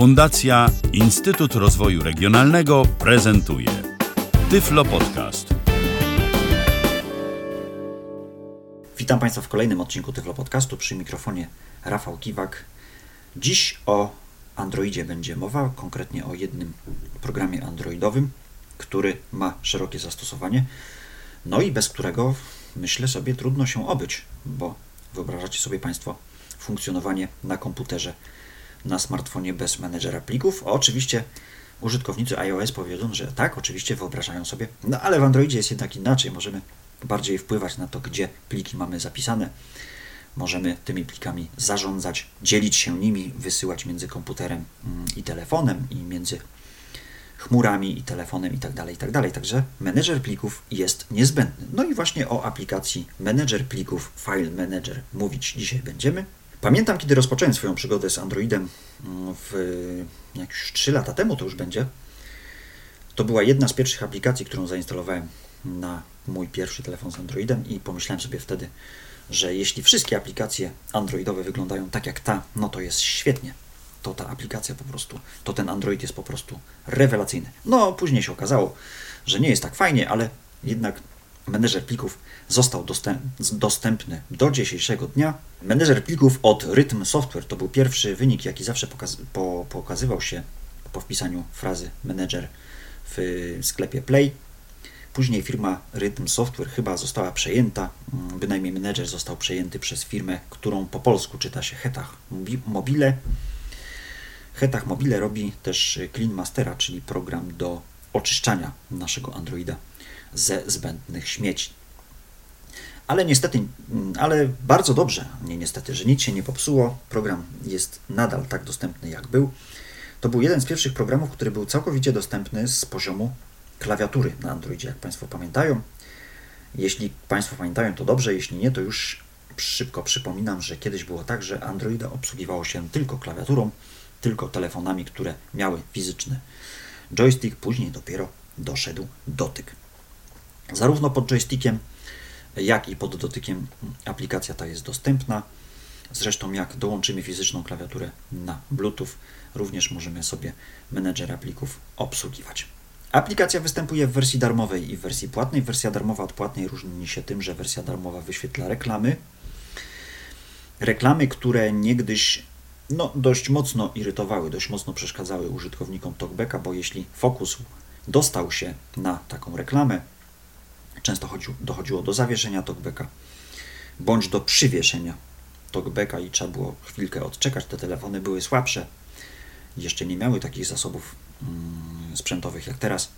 Fundacja Instytut Rozwoju Regionalnego prezentuje Tyflo Podcast. Witam Państwa w kolejnym odcinku Tyflo Podcastu przy mikrofonie Rafał Kiwak. Dziś o Androidzie będzie mowa, konkretnie o jednym programie androidowym, który ma szerokie zastosowanie, no i bez którego myślę sobie trudno się obyć, bo wyobrażacie sobie Państwo funkcjonowanie na komputerze, na smartfonie bez menedżera plików. Oczywiście użytkownicy iOS powiedzą, że tak, oczywiście wyobrażają sobie, no ale w Androidzie jest jednak inaczej. Możemy bardziej wpływać na to, gdzie pliki mamy zapisane. Możemy tymi plikami zarządzać, dzielić się nimi, wysyłać między komputerem mm, i telefonem i między chmurami i telefonem i tak dalej, i tak dalej. Także menedżer plików jest niezbędny. No i właśnie o aplikacji menedżer plików File Manager mówić dzisiaj będziemy. Pamiętam, kiedy rozpocząłem swoją przygodę z Androidem mm, w, jak już 3 lata temu to już będzie. To była jedna z pierwszych aplikacji, którą zainstalowałem na mój pierwszy telefon z Androidem i pomyślałem sobie wtedy, że jeśli wszystkie aplikacje androidowe wyglądają tak jak ta, no to jest świetnie. To ta aplikacja po prostu, to ten Android jest po prostu rewelacyjny. No, później się okazało, że nie jest tak fajnie, ale jednak menedżer plików został dostępny do dzisiejszego dnia. Menedżer plików od Rhythm Software to był pierwszy wynik, jaki zawsze pokaz po pokazywał się po wpisaniu frazy menedżer w sklepie Play. Później firma Rhythm Software chyba została przejęta, mm, bynajmniej menedżer został przejęty przez firmę, którą po polsku czyta się Hetach Mobile. Hetach Mobile robi też Clean Mastera, czyli program do oczyszczania naszego Androida ze zbędnych śmieci. Ale niestety, ale bardzo dobrze, nie niestety, że nic się nie popsuło. Program jest nadal tak dostępny, jak był. To był jeden z pierwszych programów, który był całkowicie dostępny z poziomu klawiatury na Androidzie, jak Państwo pamiętają. Jeśli Państwo pamiętają, to dobrze, jeśli nie, to już szybko przypominam, że kiedyś było tak, że Androida obsługiwało się tylko klawiaturą, tylko telefonami, które miały fizyczny joystick, później dopiero doszedł dotyk. Zarówno pod joystickiem, jak i pod dotykiem aplikacja ta jest dostępna. Zresztą jak dołączymy fizyczną klawiaturę na Bluetooth, również możemy sobie menedżera plików obsługiwać. Aplikacja występuje w wersji darmowej i w wersji płatnej. Wersja darmowa od płatnej różni się tym, że wersja darmowa wyświetla reklamy. Reklamy, które niegdyś no, dość mocno irytowały, dość mocno przeszkadzały użytkownikom TalkBacka, bo jeśli fokus dostał się na taką reklamę, Często chodziło, dochodziło do zawieszenia talkbacka bądź do przywieszenia talkbacka i trzeba było chwilkę odczekać. Te telefony były słabsze, jeszcze nie miały takich zasobów mm, sprzętowych jak teraz.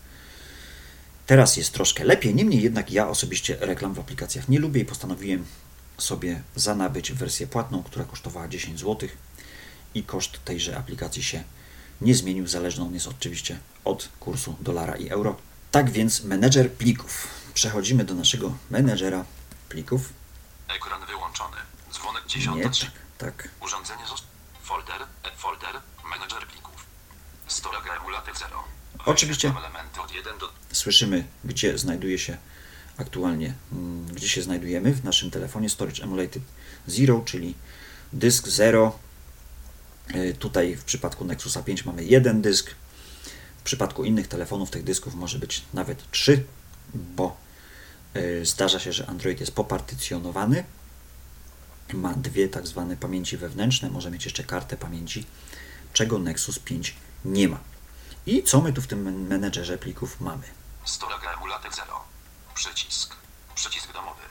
Teraz jest troszkę lepiej, niemniej jednak ja osobiście reklam w aplikacjach nie lubię i postanowiłem sobie zanabyć wersję płatną, która kosztowała 10 zł i koszt tejże aplikacji się nie zmienił. Zależny on jest oczywiście od kursu dolara i euro. Tak więc menedżer plików Przechodzimy do naszego menedżera plików. Ekran wyłączony. Dzwonek 10. Nie, tak, tak. Urządzenie zostało. Folder, e folder, menedżer plików. Storage emulator 0. Oczywiście Elementy od 1 do... słyszymy, gdzie znajduje się aktualnie, mm, gdzie się znajdujemy w naszym telefonie Storage Emulated 0, czyli dysk 0. E, tutaj w przypadku Nexusa 5 mamy jeden dysk. W przypadku innych telefonów tych dysków może być nawet 3, bo zdarza się, że Android jest popartycjonowany, ma dwie tak zwane pamięci wewnętrzne, może mieć jeszcze kartę pamięci, czego Nexus 5 nie ma. I co my tu w tym menedżerze plików mamy? Storage emulator 0. Przycisk. Przycisk domowy.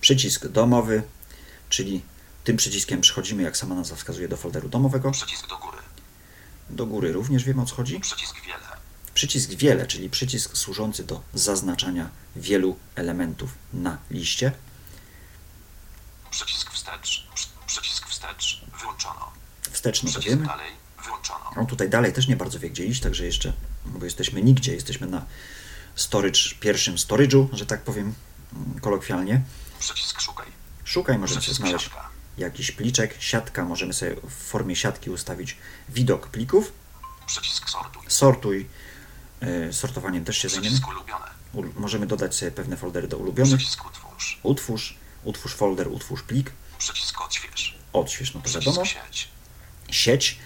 Przycisk domowy, czyli tym przyciskiem przechodzimy, jak sama nazwa wskazuje, do folderu domowego. Przycisk do góry. Do góry również wiemy o co chodzi. Przycisk wiele. Przycisk wiele, czyli przycisk służący do zaznaczania wielu elementów na liście. Przycisk wstecz. Przycisk wstecz. Wyłączono. Wstecz, no to wiemy. dalej. Wyłączono. On tutaj dalej też nie bardzo wie gdzie iść, także jeszcze, bo jesteśmy nigdzie, jesteśmy na storage, pierwszym storage'u, że tak powiem mm, kolokwialnie. Przycisk szukaj. Szukaj, możemy Przycisk znaleźć siatka. jakiś pliczek, siatka, możemy sobie w formie siatki ustawić widok plików. Przycisk sortuj. Sortuj, sortowaniem też się zajmiemy. Możemy dodać sobie pewne foldery do ulubionych. Przycisk utwórz. Utwórz, utwórz folder, utwórz plik, Przycisk odśwież. odśwież, no to wiadomo. Przycisk sieć. sieć.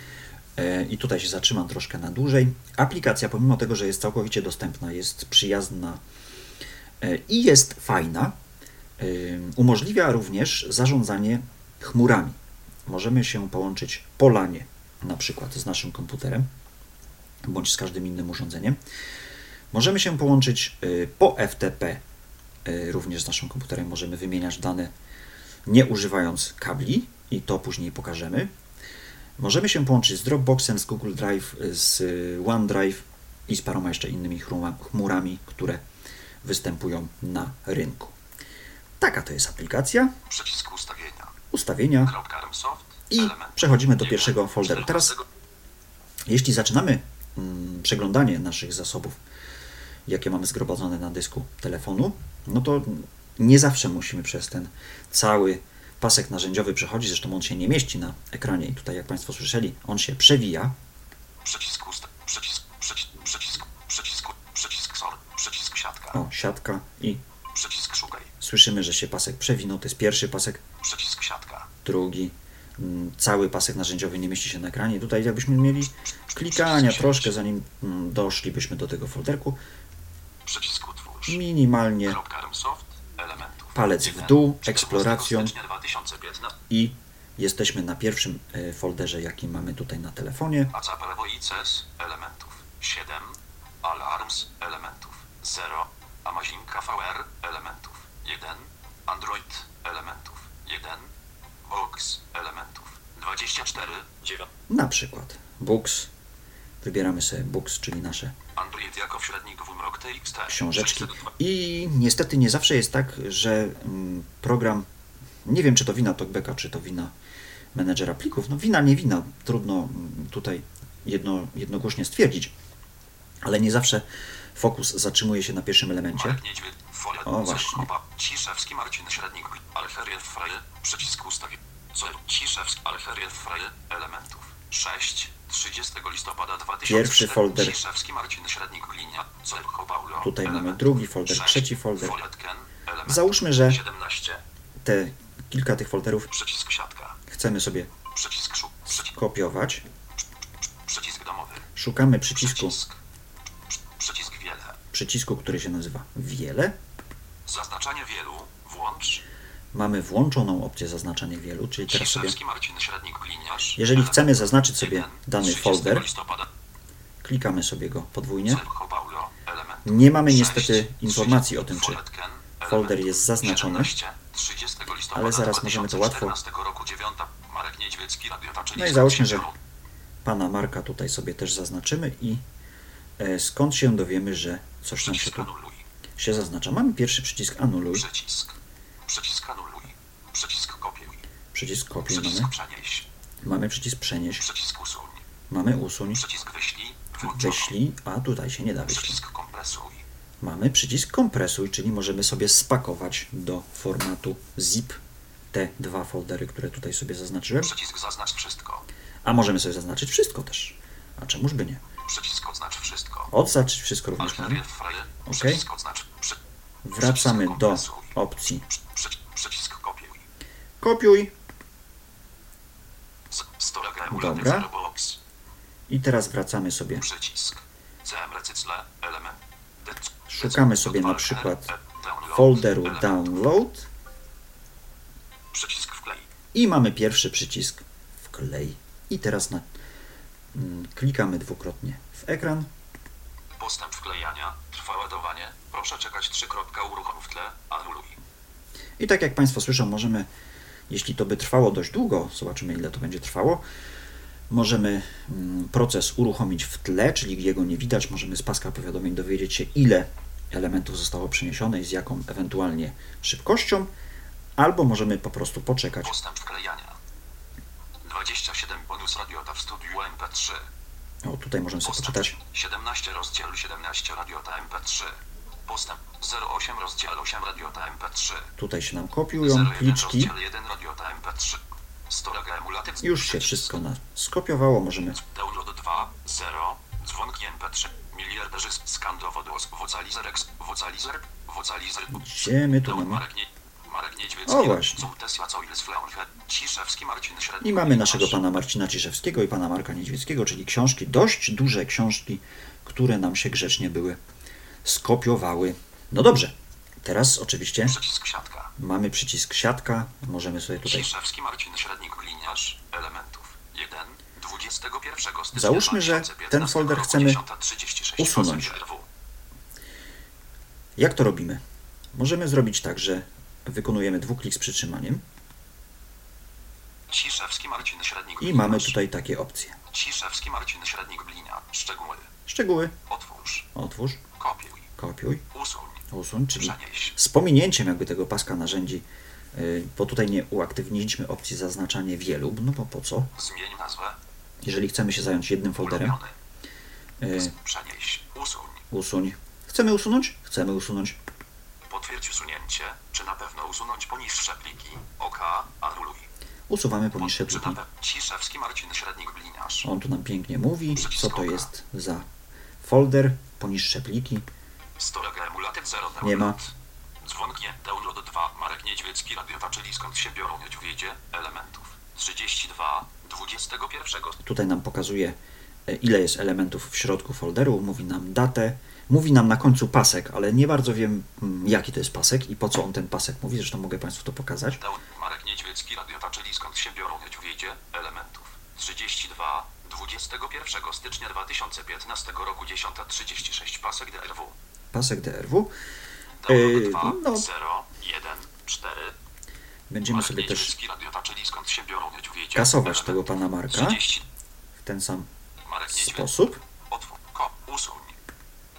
E, I tutaj się zatrzymam troszkę na dłużej. Aplikacja, pomimo tego, że jest całkowicie dostępna, jest przyjazna e, i jest fajna, e, umożliwia również zarządzanie chmurami. Możemy się połączyć po LANie, na przykład z naszym komputerem, bądź z każdym innym urządzeniem. Możemy się połączyć y, po FTP y, również z naszym komputerem. Możemy wymieniać dane nie używając kabli i to później pokażemy. Możemy się połączyć z Dropboxem, z Google Drive, z OneDrive i z paroma jeszcze innymi chmurami, które występują na rynku. Taka to jest aplikacja. Przycisk ustawienia. Ustawienia. I przechodzimy do pierwszego folderu. Teraz, jeśli zaczynamy przeglądanie naszych zasobów, jakie mamy zgromadzone na dysku telefonu, no to nie zawsze musimy przez ten cały pasek narzędziowy przechodzić, zresztą on się nie mieści na ekranie i tutaj jak Państwo słyszeli, on się przewija. Przycisk usta, przycisk, przycisk, przycisk, przycisk, przycisk sor, przycisk siatka. O, siatka i przycisk szukaj. Słyszymy, że się pasek przewinął, to jest pierwszy pasek. Przycisk siatka. Drugi, mm, cały pasek narzędziowy nie mieści się na ekranie. Tutaj jakbyśmy mieli klikania troszkę, zanim mm, doszlibyśmy do tego folderku. Minimalnie palec w dół, eksploracją i jesteśmy na pierwszym e, folderze, jaki mamy tutaj na telefonie. elementów 7, alarms elementów 0, Amazinka VR elementów 1, Android elementów 1, Box elementów 24, 9. Na przykład Books. Wybieramy sobie Books, czyli nasze książeczki. I niestety nie zawsze jest tak, że mm, program, nie wiem czy to wina TalkBacka, czy to wina menedżera plików, no wina, nie wina, trudno mm, tutaj jedno, jednogłośnie stwierdzić, ale nie zawsze fokus zatrzymuje się na pierwszym elemencie. O właśnie. Ciszewski Marcin Średnik, Alferiet Freil, przycisk ustawienia. Ciszewski, Alferiet Freil, elementów. 6, 30 listopada 2000. Pierwszy folder. Marcin Średnik Glinia, Paulo, Tutaj mamy drugi folder, trzeci folder. Załóżmy, że te kilka tych folderów przycisk siatka. chcemy sobie przycisk skopiować. Przycisk domowy. Szukamy przycisku. Przycisk, przycisk wiele. Przycisku, który się nazywa wiele. Zaznaczanie wielu. Włącz. Mamy włączoną opcję zaznaczania wielu, czyli teraz sobie, jeżeli chcemy zaznaczyć sobie dany folder, klikamy sobie go podwójnie. Nie mamy niestety informacji o tym, czy folder jest zaznaczony, ale zaraz możemy to łatwo. No i załóżmy, że pana Marka tutaj sobie też zaznaczymy i e, skąd się dowiemy, że coś nam się tu się zaznacza. Mamy pierwszy przycisk anuluj. Przycisk anuluj. Przycisk kopiuj. Przycisk kopiuj przycisk mamy. Przenieś. Mamy przycisk przenieść. Przycisk usuń. Mamy usuń. Przycisk wyślij. Wyślij, a tutaj się nie da wyślij. Przycisk kompresuj. Mamy przycisk kompresuj, czyli możemy sobie spakować do formatu zip te dwa foldery, które tutaj sobie zaznaczyłem. Przycisk zaznacz wszystko. A możemy sobie zaznaczyć wszystko też. A czemuż by nie? Przycisk oznacz wszystko. Odznaczyć wszystko również mamy. OK. Wracamy do opcji Przycisk kopiuj. Kopiuj. Dobra. I teraz wracamy sobie. Szukamy sobie na przykład folderu download. Przycisk wklej. I mamy pierwszy przycisk wklej. I teraz na, klikamy dwukrotnie w ekran. Postęp wklejania. Trwa ładowanie. Proszę czekać 3. Uruchom w tle. Anuluj. I tak jak Państwo słyszą, możemy, jeśli to by trwało dość długo, zobaczymy ile to będzie trwało, możemy mm, proces uruchomić w tle, czyli jego nie widać, możemy z paska powiadomień dowiedzieć się, ile elementów zostało przeniesione i z jaką ewentualnie szybkością, albo możemy po prostu poczekać. Postęp wklejania. 27 bonus radiota w studiu MP3. O, tutaj możemy sobie poczytać. 17 rozdział 17 radiota MP3. Postęp 08 rozdział 8 radiota MP3. Tutaj się nam kopiują pliczki. 1 radiota MP3. Już się wszystko nas skopiowało, możemy. Download 2, 0, dzwonki MP3, miliarderzy skan dowodu vocalizer, vocalizer, vocalizer. Gdzie my tu mamy? Marek Niedźwiecki. O, właśnie. I mamy naszego pana Marcina Ciszewskiego i pana Marka Niedźwieckiego, czyli książki, dość duże książki, które nam się grzecznie były skopiowały. No dobrze, teraz oczywiście Przycisk siatka. mamy przycisk siatka, możemy sobie tutaj... Ciszewski Marcin Średnik Gliniarz. Elementów. 1. 21 stycznia Załóżmy, że 2015 ten folder chcemy 10:36 usunąć. Jak to robimy? Możemy zrobić tak, że wykonujemy dwuklik z przytrzymaniem Ciszewski Marcin Średnik i mamy tutaj takie opcje. Ciszewski Marcin Średnik. Szczegóły. Szczegóły, Otwórz. otwórz, Kopiuj. kopiuj, Usuń. usuń, czyli Przenieś. z pominięciem jakby tego paska narzędzi, yy, bo tutaj nie uaktywniliśmy opcji zaznaczanie wielu, no bo po co? Zmień nazwę. Jeżeli chcemy się zająć jednym folderem, Ulubiony. yy, Przenieś. Usuń. usuń. Chcemy usunąć? Chcemy usunąć. Potwierdź usunięcie. Czy na pewno usunąć poniższe pliki? OK. Anuluj. Usuwamy poniższe pliki. Ciszewski Marcin Średnik Bliniarz. On tu nam pięknie mówi, co to jest za folder, poniższe pliki. Storage emulatyw 0 Nie ma. Dzwonknie. Download 2. Marek Niedźwiecki Radiota, czyli skąd się biorą niedźwiedzie. Elementów. 32. 21. Tutaj nam pokazuje, ile jest elementów w środku folderu, mówi nam datę, mówi nam na końcu pasek, ale nie bardzo wiem, mm, jaki to jest pasek i po co on ten pasek mówi, zresztą mogę Państwu to pokazać. Marek Niedźwiecki Radiota, czyli skąd się biorą niedźwiedzie. Elementów. 32. 21 stycznia 2015 roku 10.36 pasek DRW. Pasek DRW. Yy, 2, no. 0, 1, 4. Będziemy Marek sobie też kasować tego pana Marka 30. w ten sam. Sposób.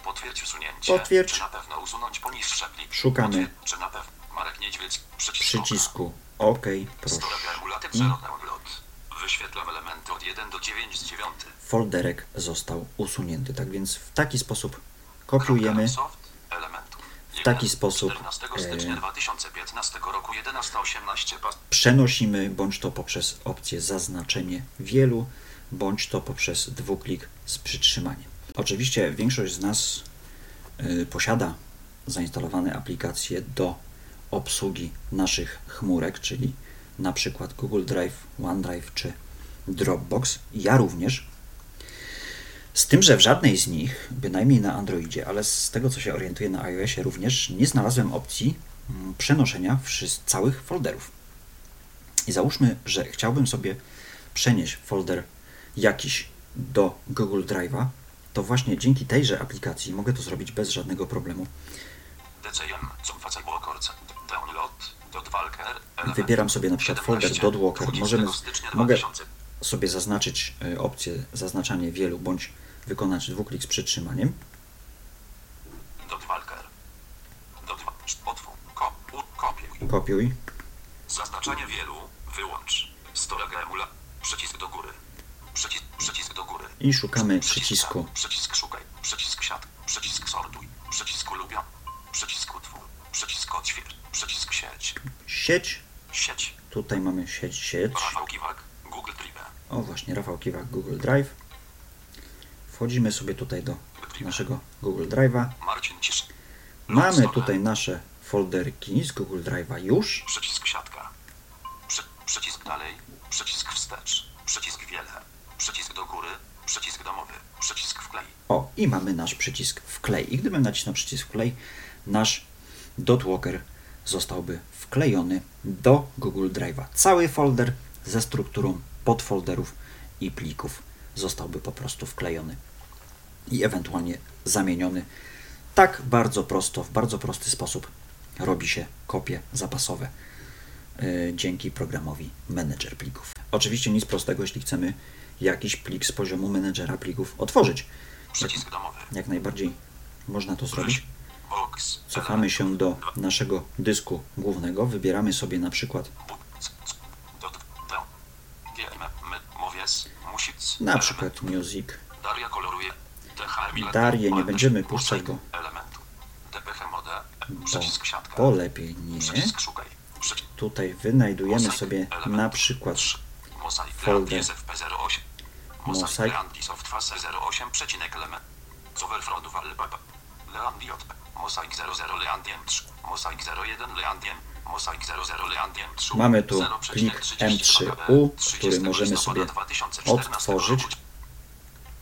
Potwierdź usunięcie. Potwierdź. Czy na pewno usunąć poniższe? Szukamy. Czy na pewno. Marek Niedźwiecki. Przycisk. Przycisku OK, proszę. Storage emulatyw I 0 download. Wyświetlam elementy od 1 do 9 z 9. folderek został usunięty. Tak więc w taki sposób kopiujemy. W taki sposób, 14 e, stycznia 2015 roku 11.18 pas. przenosimy, bądź to poprzez opcję zaznaczenie wielu, bądź to poprzez dwuklik z przytrzymaniem. Oczywiście większość z nas y, posiada zainstalowane aplikacje do obsługi naszych chmurek, czyli na przykład Google Drive, OneDrive czy Dropbox. Ja również. Z tym, że w żadnej z nich, bynajmniej na Androidzie, ale z tego co się orientuję na iOSie również, nie znalazłem opcji mm, przenoszenia całych folderów. I załóżmy, że chciałbym sobie przenieść folder jakiś do Google Drive'a, to właśnie dzięki tejże aplikacji mogę to zrobić bez żadnego problemu. Wybieram sobie na przykład folder 17, Dotwalker. 20 Możemy, mogę 2000. sobie zaznaczyć y, opcję zaznaczanie wielu, bądź wykonać dwuklik z przytrzymaniem. Kopiuj. Kopiuj. Zaznaczanie wielu. Wyłącz. Storage emula. Przycisk do góry. Przycisk, przycisk do góry. I szukamy Przycisk przycisku. Przycisk szukaj. Przycisk siat. Przycisk sortuj. Przycisk ulubion. Przycisk utwór. Przycisk odśwież. Przycisk sieć. sieć. Sieć. Tutaj mamy sieć, sieć. Rafał Kiwak. Google Drive. O właśnie, Rafał Kiwak, Google Drive. Wchodzimy sobie tutaj do naszego Google Drive'a. Mamy tutaj nasze folderki z Google Drive'a już. Przycisk i mamy nasz przycisk wklej. I gdybym nacisnął przycisk wklej, nasz dotwalker zostałby wklejony do Google Drive'a. Cały folder ze strukturą podfolderów i plików zostałby po prostu wklejony i ewentualnie zamieniony. Tak bardzo prosto, w bardzo prosty sposób robi się kopie zapasowe y, dzięki programowi Manager Plików. Oczywiście nic prostego, jeśli chcemy jakiś plik z poziomu menedżera plików otworzyć. Przycisk domowy. Jak najbardziej można to zrobić. Cofamy się do naszego dysku głównego, wybieramy sobie na przykład na przykład Music. Darię nie będziemy puszczać, mode. Bo, bo lepiej nie. Tutaj wynajdujemy sobie na przykład folder. Land SFP08. Mosaik. Mosaik Land Softfase 08 przecinek element. Coverfront Wallbaba. Leand JP. Mosaik 00 Leandiem 3. Mosaik 01 Leandiem. Mosaik 00 Leandiem 3. Mamy tu 0,32 plik KD, M3U, 30 który możemy sobie 2014 otworzyć. roku.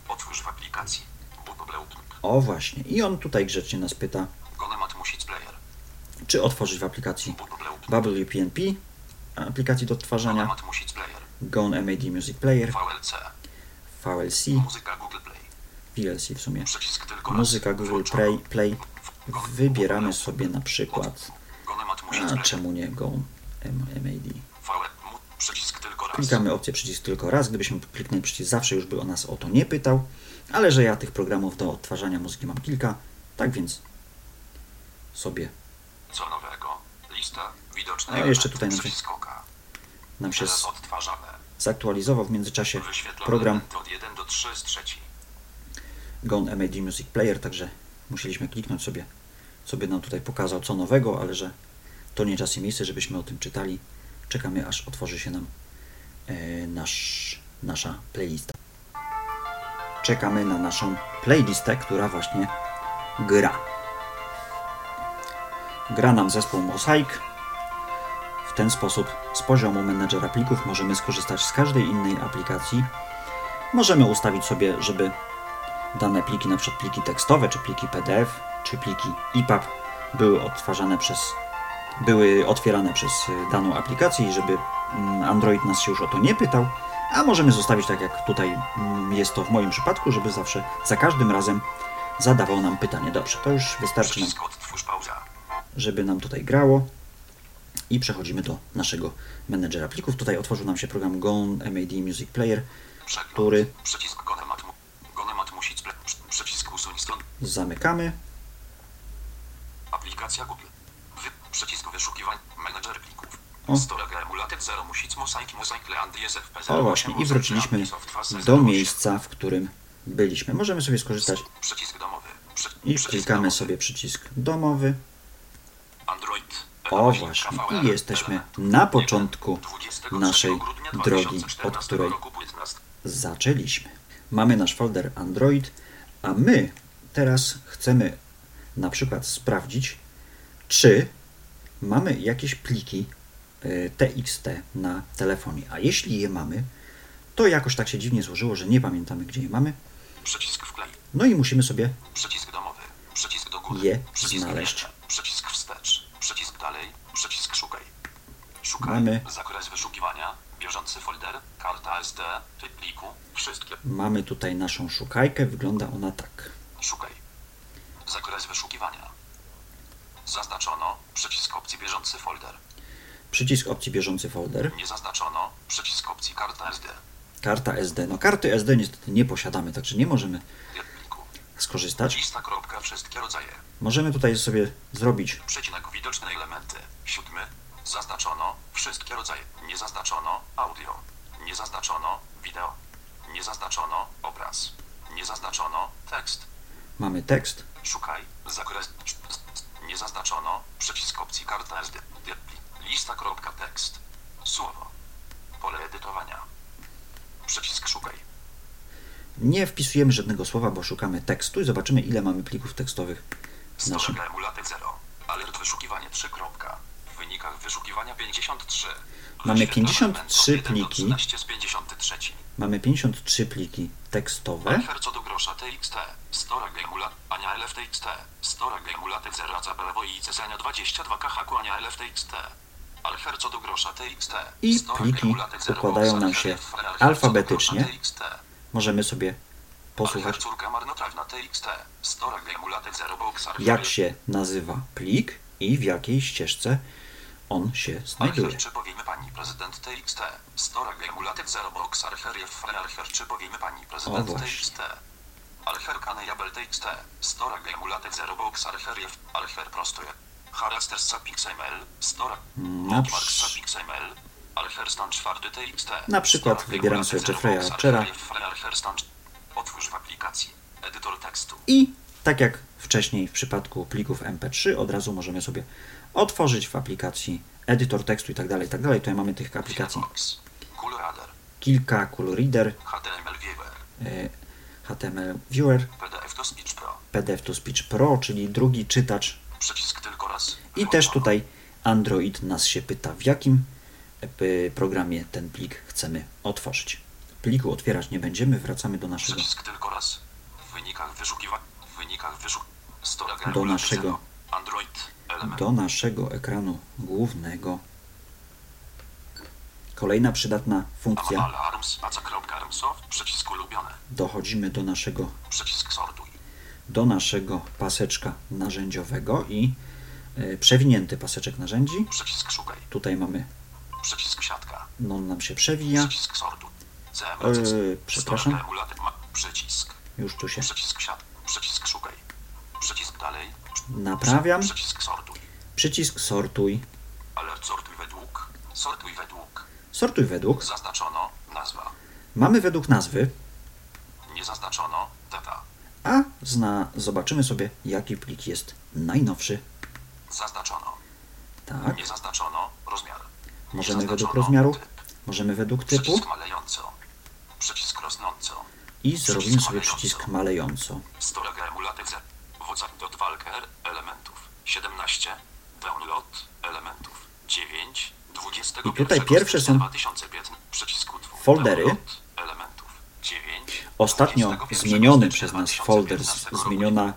Otwórz w aplikacji. Google Outlook. O właśnie. I on tutaj grzecznie nas pyta, czy otworzyć w aplikacji Google Outlook. Bubble UPnP, aplikacji do odtwarzania. Gone MAD Music Player, VLC. VLC, w sumie, muzyka Google. Play, Play. Wybieramy sobie na przykład, a czemu nie M- MAD. Klikamy opcję przycisk tylko raz. Gdybyśmy kliknęli przycisk zawsze, już by o nas o to nie pytał. Ale że ja tych programów do odtwarzania muzyki mam kilka, tak więc sobie Co nowego? Lista. Widoczny A, jeszcze tutaj nam się- nam się z- odtwarzane. Zaktualizował w międzyczasie program elementy od 1 do 3 z trzeci. Gone MAD Music Player, także musieliśmy kliknąć sobie, sobie nam tutaj pokazał co nowego, ale że to nie czas i miejsce, żebyśmy o tym czytali. Czekamy aż otworzy się nam e, nasz, nasza playlista. Czekamy na naszą playlistę, która właśnie gra. Gra nam zespół Mosaic. W ten sposób z poziomu menedżera plików możemy skorzystać z każdej innej aplikacji. Możemy ustawić sobie, żeby dane pliki, na przykład pliki tekstowe, czy pliki PDF, czy pliki EPUB były odtwarzane przez, były otwierane przez y, daną aplikację i żeby mm, Android nas się już o to nie pytał, a możemy zostawić tak jak tutaj mm, jest to w moim przypadku, żeby zawsze, za każdym razem zadawał nam pytanie. Dobrze, to już wystarczy nam, żeby nam tutaj grało i przechodzimy do naszego menedżera plików. Tutaj otworzył nam się program Gone MAD Music Player, Przegląd. który Przycisk gonemat. Gonemat. Przy- Przycisk usuń stron. zamykamy. Aplikacja Google. Wy, przycisk wyszukiwań. Menedżer plików. O. Storage emulated 0 music mosaik mosaik leand ysfp O właśnie, i wróciliśmy do miejsca, w którym byliśmy. Możemy sobie skorzystać i klikamy sobie przycisk domowy. Android. O właśnie, i jesteśmy na początku 23 naszej drogi, 2014 od której roku 15. zaczęliśmy. Mamy nasz folder Android, a my teraz chcemy na przykład sprawdzić, czy mamy jakieś pliki TXT na telefonie. A jeśli je mamy, to jakoś tak się dziwnie złożyło, że nie pamiętamy, gdzie je mamy. Przycisk wklej. No i musimy sobie Przycisk domowy. Przycisk do góry. Je przycisk znaleźć. Przycisk wstecz. Przycisk dalej. Przycisk szukaj. Szukaj. Mamy. Zakres wyszukiwania. Bieżący folder. Karta SD. Typ pliku. Wszystkie. Mamy tutaj naszą szukajkę, wygląda ona tak. Szukaj. Zakres wyszukiwania. Zaznaczono. Przycisk opcji bieżący folder. Przycisk opcji bieżący folder, Nie zaznaczono. Przycisk opcji karta SD. karta SD. No karty SD niestety nie posiadamy, także nie możemy. Skorzystać. Lista kropka. Wszystkie rodzaje. Możemy tutaj sobie zrobić Przecinek widoczne elementy. Siódmy. Zaznaczono wszystkie rodzaje. Nie zaznaczono audio. Nie zaznaczono wideo. Nie zaznaczono obraz. Nie zaznaczono tekst. Mamy tekst, Szukaj. Zakres. Nie zaznaczono przycisk opcji karta SD. Lista kropka tekst. Słowo. Pole edytowania. Przycisk szukaj. Nie wpisujemy żadnego słowa, bo szukamy tekstu i zobaczymy ile mamy plików tekstowych w naszym. Storage emulatek 0. Alert wyszukiwanie 3. Kropka. W wynikach wyszukiwania 53. Mamy Wyświetlamy 53 element od 1 do pliki. 13 z 53. Mamy 53 pliki tekstowe. Alfer co do grosza TXT. Storage emulat. Ania LF TXT. Storage emulatek 0 za Belewo i Cesania 22 KH Ania LF TXT. Alfer co do grosza TXT. I Storage pliki emulatek 0 układają nam się alfabetycznie. Możemy sobie posłuchać, Alfer córka marnotrawna TXT. Storage emulatek 0 box Alfer jak się nazywa plik i w jakiej ścieżce on się znajduje. Czy powiemy pani prezydent TXT? Storage emulatek 0 box Archer F, Archer, czy powiemy pani prezydent. TXT? Archer Kane Jabel TXT. Storage emulatek 0 box Archer F, Archer prostuje. Haraster Sapix ML. Na Bookmark przy- Sapix ML. Archer stan 4 TXT. Na przykład wybieram sobie 0 Jeffrey'a Archera. Otwórz w aplikacji. Edytor tekstu. I tak jak wcześniej w przypadku plików MP3, od razu możemy sobie otworzyć w aplikacji edytor tekstu i tak dalej, i tak dalej. Tutaj mamy tych aplikacji kilka, Cool Reader, HTML Viewer. e, HTML Viewer, PDF to Speech Pro. PDF to Speech Pro, czyli drugi czytacz i też tutaj Android nas się pyta, w jakim programie ten plik chcemy otworzyć. Pliku otwierać nie będziemy, wracamy do naszego, Przycisk tylko raz. W wynikach wyszukiwania. W wynikach Do naszego- Android. Element. do naszego ekranu głównego. Kolejna przydatna funkcja. Dochodzimy do naszego, do naszego paseczka narzędziowego i e, przewinięty paseczek narzędzi. Tutaj mamy, Przycisk siatka. no on nam się przewija. Przycisk Eee, recyc- przepraszam. Przycisk. Już tu się Przycisk siat. Przycisk szukaj. Przycisk dalej. naprawiam. Przycisk sortuj. Przycisk sortuj. Alert sortuj według. Sortuj według. Sortuj według. Zaznaczono. Nazwa. Mamy według nazwy, Nie zaznaczono. Data. a zna, zobaczymy sobie, jaki plik jest najnowszy. Zaznaczono. Tak, Nie zaznaczono. Rozmiar. Możemy według rozmiaru, możemy według typu Przycisk rosnąco. i zrobimy sobie przycisk malejąco. Z. Dot walker elementów. 17. Download elementów. 9. 21 I tutaj pierwsze są 2015. Przycisk utwór. foldery. Download elementów. 9. Ostatnio 21 zmieniony przez nas folder, 2015 roku. zmieniona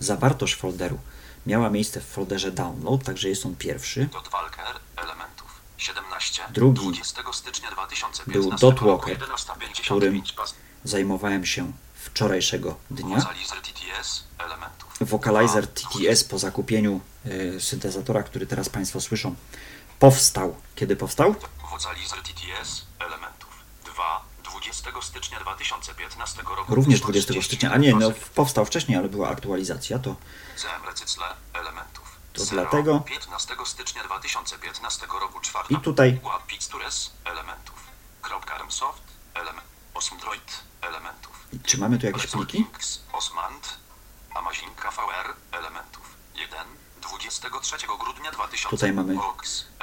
zawartość folderu miała miejsce w folderze download, także jest on pierwszy. Dot walker elementów. 17. Drugi 20 stycznia 2015 był dot walker, 11.55 którym. Zajmowałem się wczorajszego dnia. Vocalizer TTS po zakupieniu y, syntezatora, który teraz Państwo słyszą, powstał. Kiedy powstał? Vocalizer TTS elementów. 2. 20 stycznia 2015 roku. Również 20 stycznia, a nie, no 40 powstał wcześniej, ale była aktualizacja, to CM elementów. To Zero. dlatego- 15 stycznia 2015 roku. 4. I tutaj- Pictures elementów. Element. Osmdroid elementów. czy mamy tu jakieś pliki? Osmand. Amazinka VR elementów. 1. 23 grudnia 2000. Tutaj mamy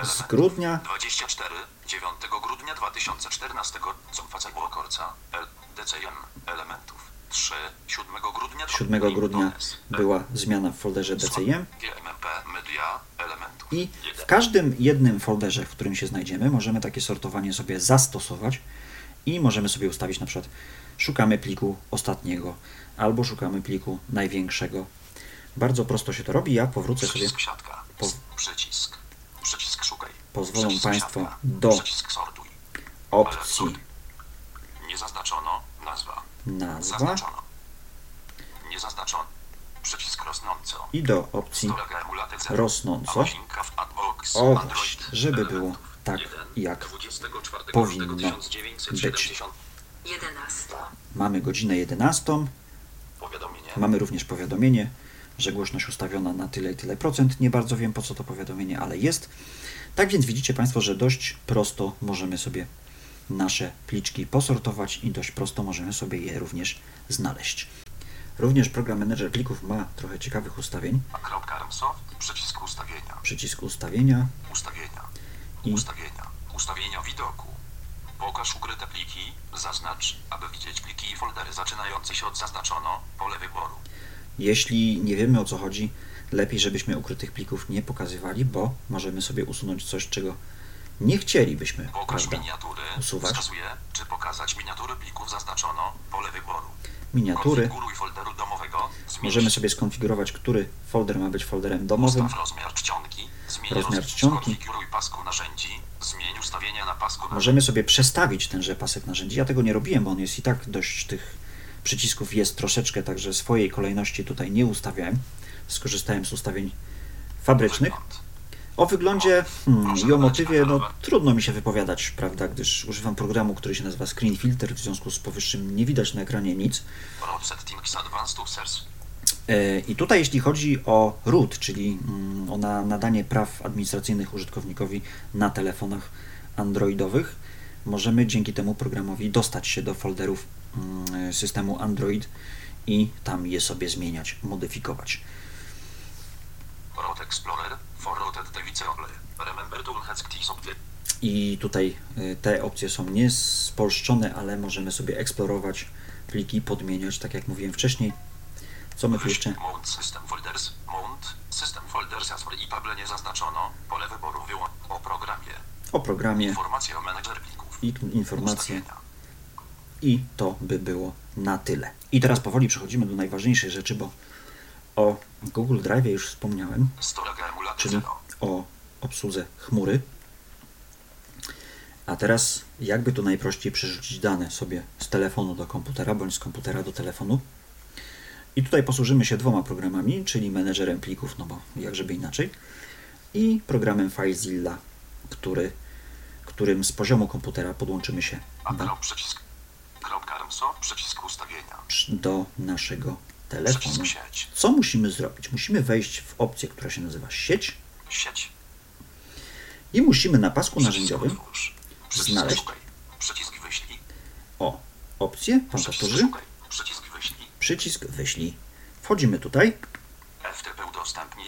z grudnia 24, 9 grudnia 2014 Zonfacego Korca L, DCM elementów 3, 7 grudnia 7 grudnia była zmiana w folderze elementów i w 1, każdym jednym folderze, w którym się znajdziemy, możemy takie sortowanie sobie zastosować i możemy sobie ustawić na przykład szukamy pliku ostatniego albo szukamy pliku największego. Bardzo prosto się to robi. Ja powrócę sobie, po- przycisk, przycisk szukaj, Pozwolą państwo do opcji. Nie zaznaczono, nazwa, nazwa zaznaczono, nie zaznaczono, przycisk rosnąco, i do opcji rosnąco. O żeby było tak, jak 24 powinno lutego 1970. 11. Mamy godzinę 11. Powiadomienie. Mamy również powiadomienie, że głośność ustawiona na tyle i tyle procent. Nie bardzo wiem po co to powiadomienie, ale jest. Tak więc widzicie Państwo, że dość prosto możemy sobie nasze pliczki posortować i dość prosto możemy sobie je również znaleźć. Również program Manager Plików ma trochę ciekawych ustawień. Kropka. Przycisk ustawienia. Przycisk ustawienia Ustawienia. i Ustawienia. Ustawienia widoku. Pokaż ukryte pliki. Zaznacz, aby widzieć pliki i foldery zaczynające się od zaznaczono. Pole wyboru. Jeśli nie wiemy o co chodzi, lepiej żebyśmy ukrytych plików nie pokazywali, bo możemy sobie usunąć coś, czego nie chcielibyśmy, Pokaż prawda? miniatury. usuwać. Wskazuje, czy pokazać miniatury plików zaznaczono. Pole wyboru. Miniatury. Możemy sobie skonfigurować, który folder ma być folderem domowym. Rozmiar czcionki. Rozmiar roz- czcionki. Możemy sobie przestawić tenże pasek narzędzi. Ja tego nie robiłem, bo on jest i tak dość tych przycisków jest troszeczkę, także swojej kolejności tutaj nie ustawiałem. Skorzystałem z ustawień fabrycznych. Wygląd. O wyglądzie hmm, i o motywie no, trudno mi się wypowiadać, prawda, gdyż używam programu, który się nazywa Screen Filter, w związku z powyższym nie widać na ekranie nic. E, I tutaj jeśli chodzi o root, czyli mm, o na, nadanie praw administracyjnych użytkownikowi na telefonach androidowych, możemy dzięki temu programowi dostać się do folderów mm, systemu Android i tam je sobie zmieniać, modyfikować. I tutaj y, te opcje są nie spolszczone, ale możemy sobie eksplorować pliki, podmieniać, tak jak mówiłem wcześniej. Co my tu jeszcze? Mount system folders. Mount. System folder Sasor i Pable nie zaznaczono. Pole wyboru wyłącz. O programie. O programie Informacje o menedżer plików. i informacje i to by było na tyle. I teraz powoli przechodzimy do najważniejszej rzeczy, bo o Google Drive już wspomniałem, czyli 0. o obsłudze chmury. A teraz jakby tu najprościej przerzucić dane sobie z telefonu do komputera, bądź z komputera do telefonu. I tutaj posłużymy się dwoma programami, czyli menedżerem plików, no bo jak żeby inaczej, i programem FileZilla, który, którym z poziomu komputera podłączymy się do, do naszego Sieć. Co musimy zrobić? Musimy wejść w opcję, która się nazywa sieć Sieć. i musimy na pasku narzędziowym znaleźć. Przycisk wyślij. o opcję, pan Przycisk powtórzy. Przycisk wyślij. przycisk wyślij. Wchodzimy tutaj, FTP udostępnij.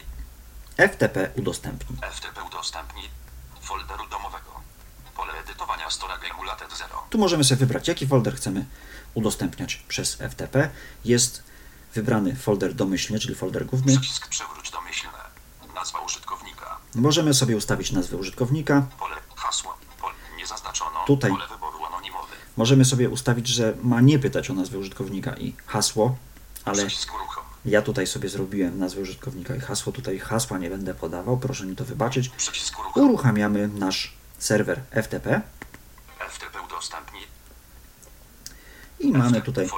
FTP udostępnij. FTP udostępnij. Folderu domowego. Pole edytowania Storage Emulated 0. Tu możemy sobie wybrać, jaki folder chcemy udostępniać przez FTP. Jest wybrany folder domyślny, czyli folder główny. Przycisk przewróć domyślne. Nazwa użytkownika. Możemy sobie ustawić nazwę użytkownika. Pole hasło. Pole nie zaznaczono. Tutaj. Pole wyboru anonimowy. Możemy sobie ustawić, że ma nie pytać o nazwę użytkownika i hasło, ale ja tutaj sobie zrobiłem nazwę użytkownika i hasło. Tutaj hasła nie będę podawał, proszę mi to wybaczyć. Uruchamiamy nasz serwer FTP FTP udostępnij. i mamy tutaj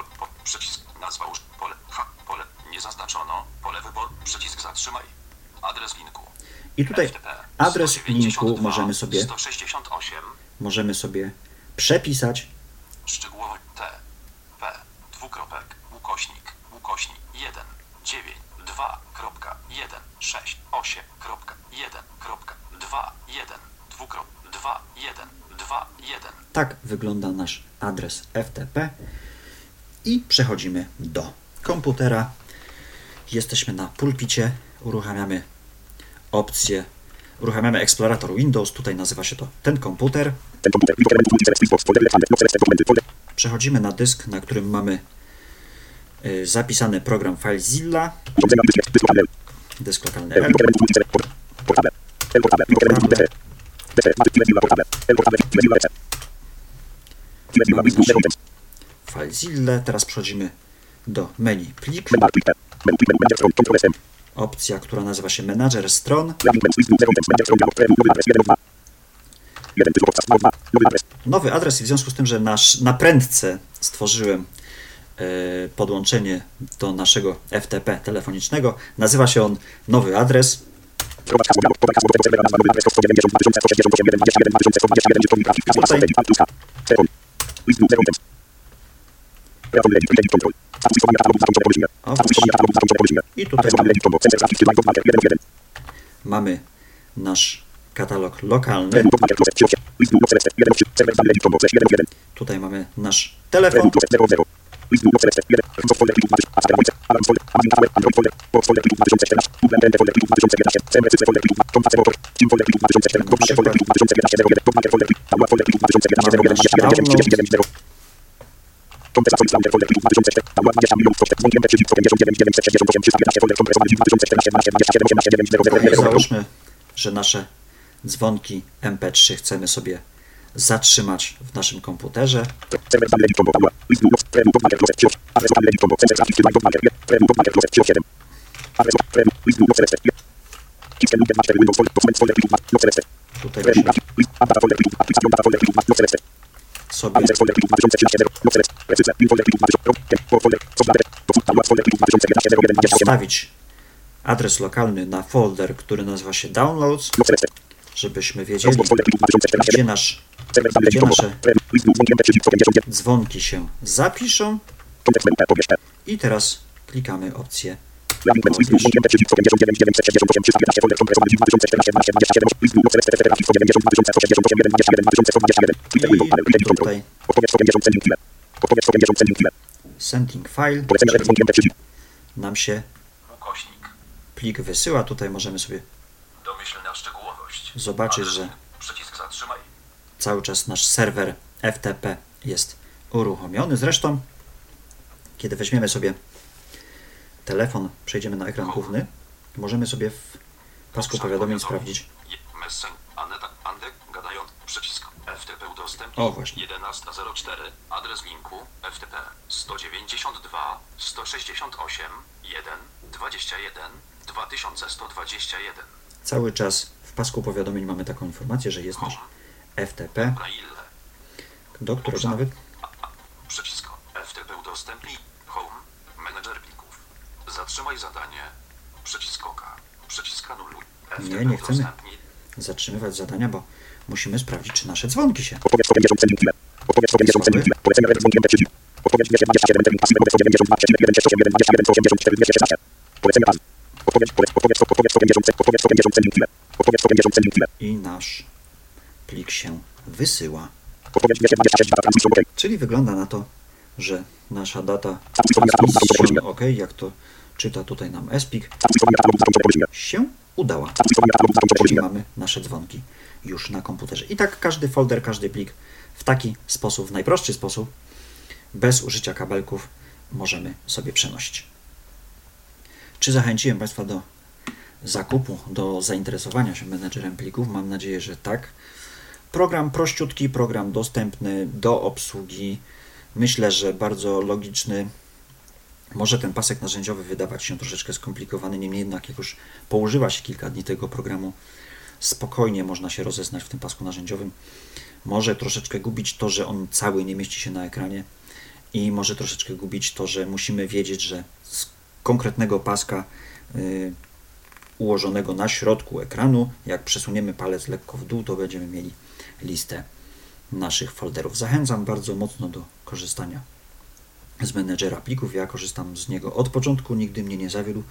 Przycisk nazwa uż... Pole. Ha. Pole. Nie zaznaczono. Przycisk zatrzymaj. Adres linku. i tutaj adres 192, linku możemy sobie 168. możemy sobie przepisać Szczegółowo T. P. Dwukropek. Ukośnik. Ukośnik. 1. 9. 2. Kropka. 1. 6. 8. Kropka. 1. Kropka. 2. 1. Dwukrop. 2. 1. 2. 1. Tak wygląda nasz adres FTP i przechodzimy do komputera. Jesteśmy na pulpicie, uruchamiamy opcję, uruchamiamy eksplorator Windows, tutaj nazywa się to ten komputer. Ten no. Przechodzimy na dysk, na którym mamy y, zapisany program FileZilla, dysk lokalny. L. FileZilla. Teraz przechodzimy do menu plik, Opcja, która nazywa się Manager Stron. Nowy adres 1 2. 1 tytuł podstaw 2. Nowy adres. nowy adres i w związku z tym, że nasz, na prędce stworzyłem e, podłączenie do naszego FTP telefonicznego, nazywa się on nowy adres. Wprowadź hasło biało. Podaj hasło do tego serwera. Nazwa nowy adres. 190 2168 1 21 21 21 trafik. Hasło Tutaj. O. I tutaj mamy, legi combo. Sensor trafik. Line marker 1 1. mamy nasz katalog lokalny. Preview marker closet 3 8. Swiss Windows select 1 8. Serwer legi combo. 1 1. Tutaj mamy nasz telefon. 0 0. Swiss Windows select 1. Microsoft folder plików 2000. Acer Wojciech. Alarm folder. Amazon Tower. Android folder. Box folder plików 2014. Google NT folder plików 2011. CMR Cycle folder plików 2000. Motor. Steam folder plików 2014. Dotmarker folder plików 2011 01. Dotmarker folder plików. Download folder plików 2011 01. 21 0. Kompensator Islander folder plików 2004. Download 20 milionów kosztek. Dzwonki MT 99 968 315 folder kompresowany 2014 12 27 18 9 0 0 I 0 załóżmy, że nasze dzwonki MP3 chcemy sobie zatrzymać w naszym komputerze. Serwer tam legi combo. Download. List Windows. Preview Dotmarker closet 3 8. Adres tam legi combo. Sensor trafik. Line Dotmarker. Preview Dotmarker closet 3 7. Adres Preview. List Windows select 1. System Windows 4 Windows folder. Dokument folder plików. No select. Tutaj sobie Adres folder plików 2013 0. Select. Precyzja. Link folder plików 20. Rok. Folder. Software. Download folder plików 2011 01 28. wstawić adres lokalny na folder, który nazywa się Downloads, żebyśmy wiedzieli, Rozwój folder plików 2014 gdzie nasz, gdzie nasze Preview. List dzwonkiem MT 391. dzwonki się zapiszą. I teraz klikamy opcję Landing menu. List dzwonkiem MT 399 968 315 folder kompresowany 2014 12 27. List Windows select. Trafik 190 2168 1 21 21 Twitter window panel. Twitter control. tutaj Odpowiedź 190 sending killer. Odpowiedź 190 sending killer. sending file, Polecenia żeby dzwonkiem MT3. nam się plik wysyła. Tutaj możemy sobie Adres że- cały czas nasz serwer FTP jest uruchomiony. Zresztą, kiedy weźmiemy sobie telefon, przejdziemy na ekran główny, możemy sobie w pasku powiadomień sprawdzić. O, właśnie. 11.04, adres linku, FTP, 192, 168, 1, 21, 2121. Cały czas w pasku powiadomień mamy taką informację, że jest nasz FTP, do którego nawet przycisk, FTP udostępnij, home. Zatrzymaj zadanie, przycisk oka, przycisk anuluj. FTP nie chcemy. zatrzymywać zadania, bo musimy sprawdzić, czy nasze dzwonki się. Odpowiedź 190 cennik chwilę. Odpowiedź 190 cennik chwilę. Polecenie red dzwonkiem przycisk. Odpowiedź 227 cennik pasywnego 192,168,1,21,416. Polecenie pan. Odpowiedź, powiedz, odpowiedź, odpowiedź 190 cennik, odpowiedź 190 cennik chwilę. Odpowiedź 190 cennik chwilę. I nasz plik się wysyła. Odpowiedź 226 data transmisją OK. Czyli wygląda na to, że nasza data pole OK, jak to czyta tutaj nam SPIK, Transmisjowania katalogu zakończone pole źródła. się udała. Czyli mamy nasze dzwonki już na komputerze. I tak każdy folder, każdy plik w taki sposób, w najprostszy sposób, bez użycia kabelków, możemy sobie przenosić. Czy zachęciłem Państwa do zakupu, do zainteresowania się menedżerem plików? Mam nadzieję, że tak. Program prościutki, program dostępny do obsługi. Myślę, że bardzo logiczny. Może ten pasek narzędziowy wydawać się troszeczkę skomplikowany, niemniej jednak jak już poużywa się kilka dni tego programu, spokojnie można się rozeznać w tym pasku narzędziowym. Może troszeczkę gubić to, że on cały nie mieści się na ekranie i może troszeczkę gubić to, że musimy wiedzieć, że z konkretnego paska y, ułożonego na środku ekranu, jak przesuniemy palec lekko w dół, to będziemy mieli listę naszych folderów. Zachęcam bardzo mocno do korzystania z menedżera plików. Ja korzystam z niego od początku, nigdy mnie nie zawiódł.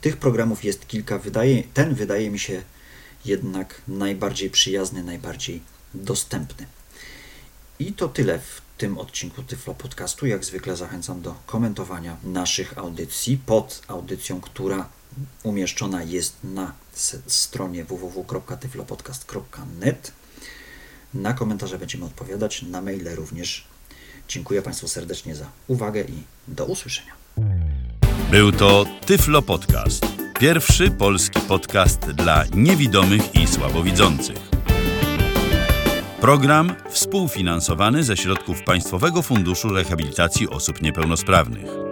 Tych programów jest kilka. Wydaje, ten wydaje mi się jednak najbardziej przyjazny, najbardziej dostępny. I to tyle w tym odcinku Tyflo Podcastu. Jak zwykle zachęcam do komentowania naszych audycji pod audycją, która umieszczona jest na stronie www.tyflopodcast.net. Na komentarze będziemy odpowiadać, na maile również. Dziękuję Państwu serdecznie za uwagę i do usłyszenia. Był to Tyflo Podcast. Pierwszy polski podcast dla niewidomych i słabowidzących. Program współfinansowany ze środków Państwowego Funduszu Rehabilitacji Osób Niepełnosprawnych.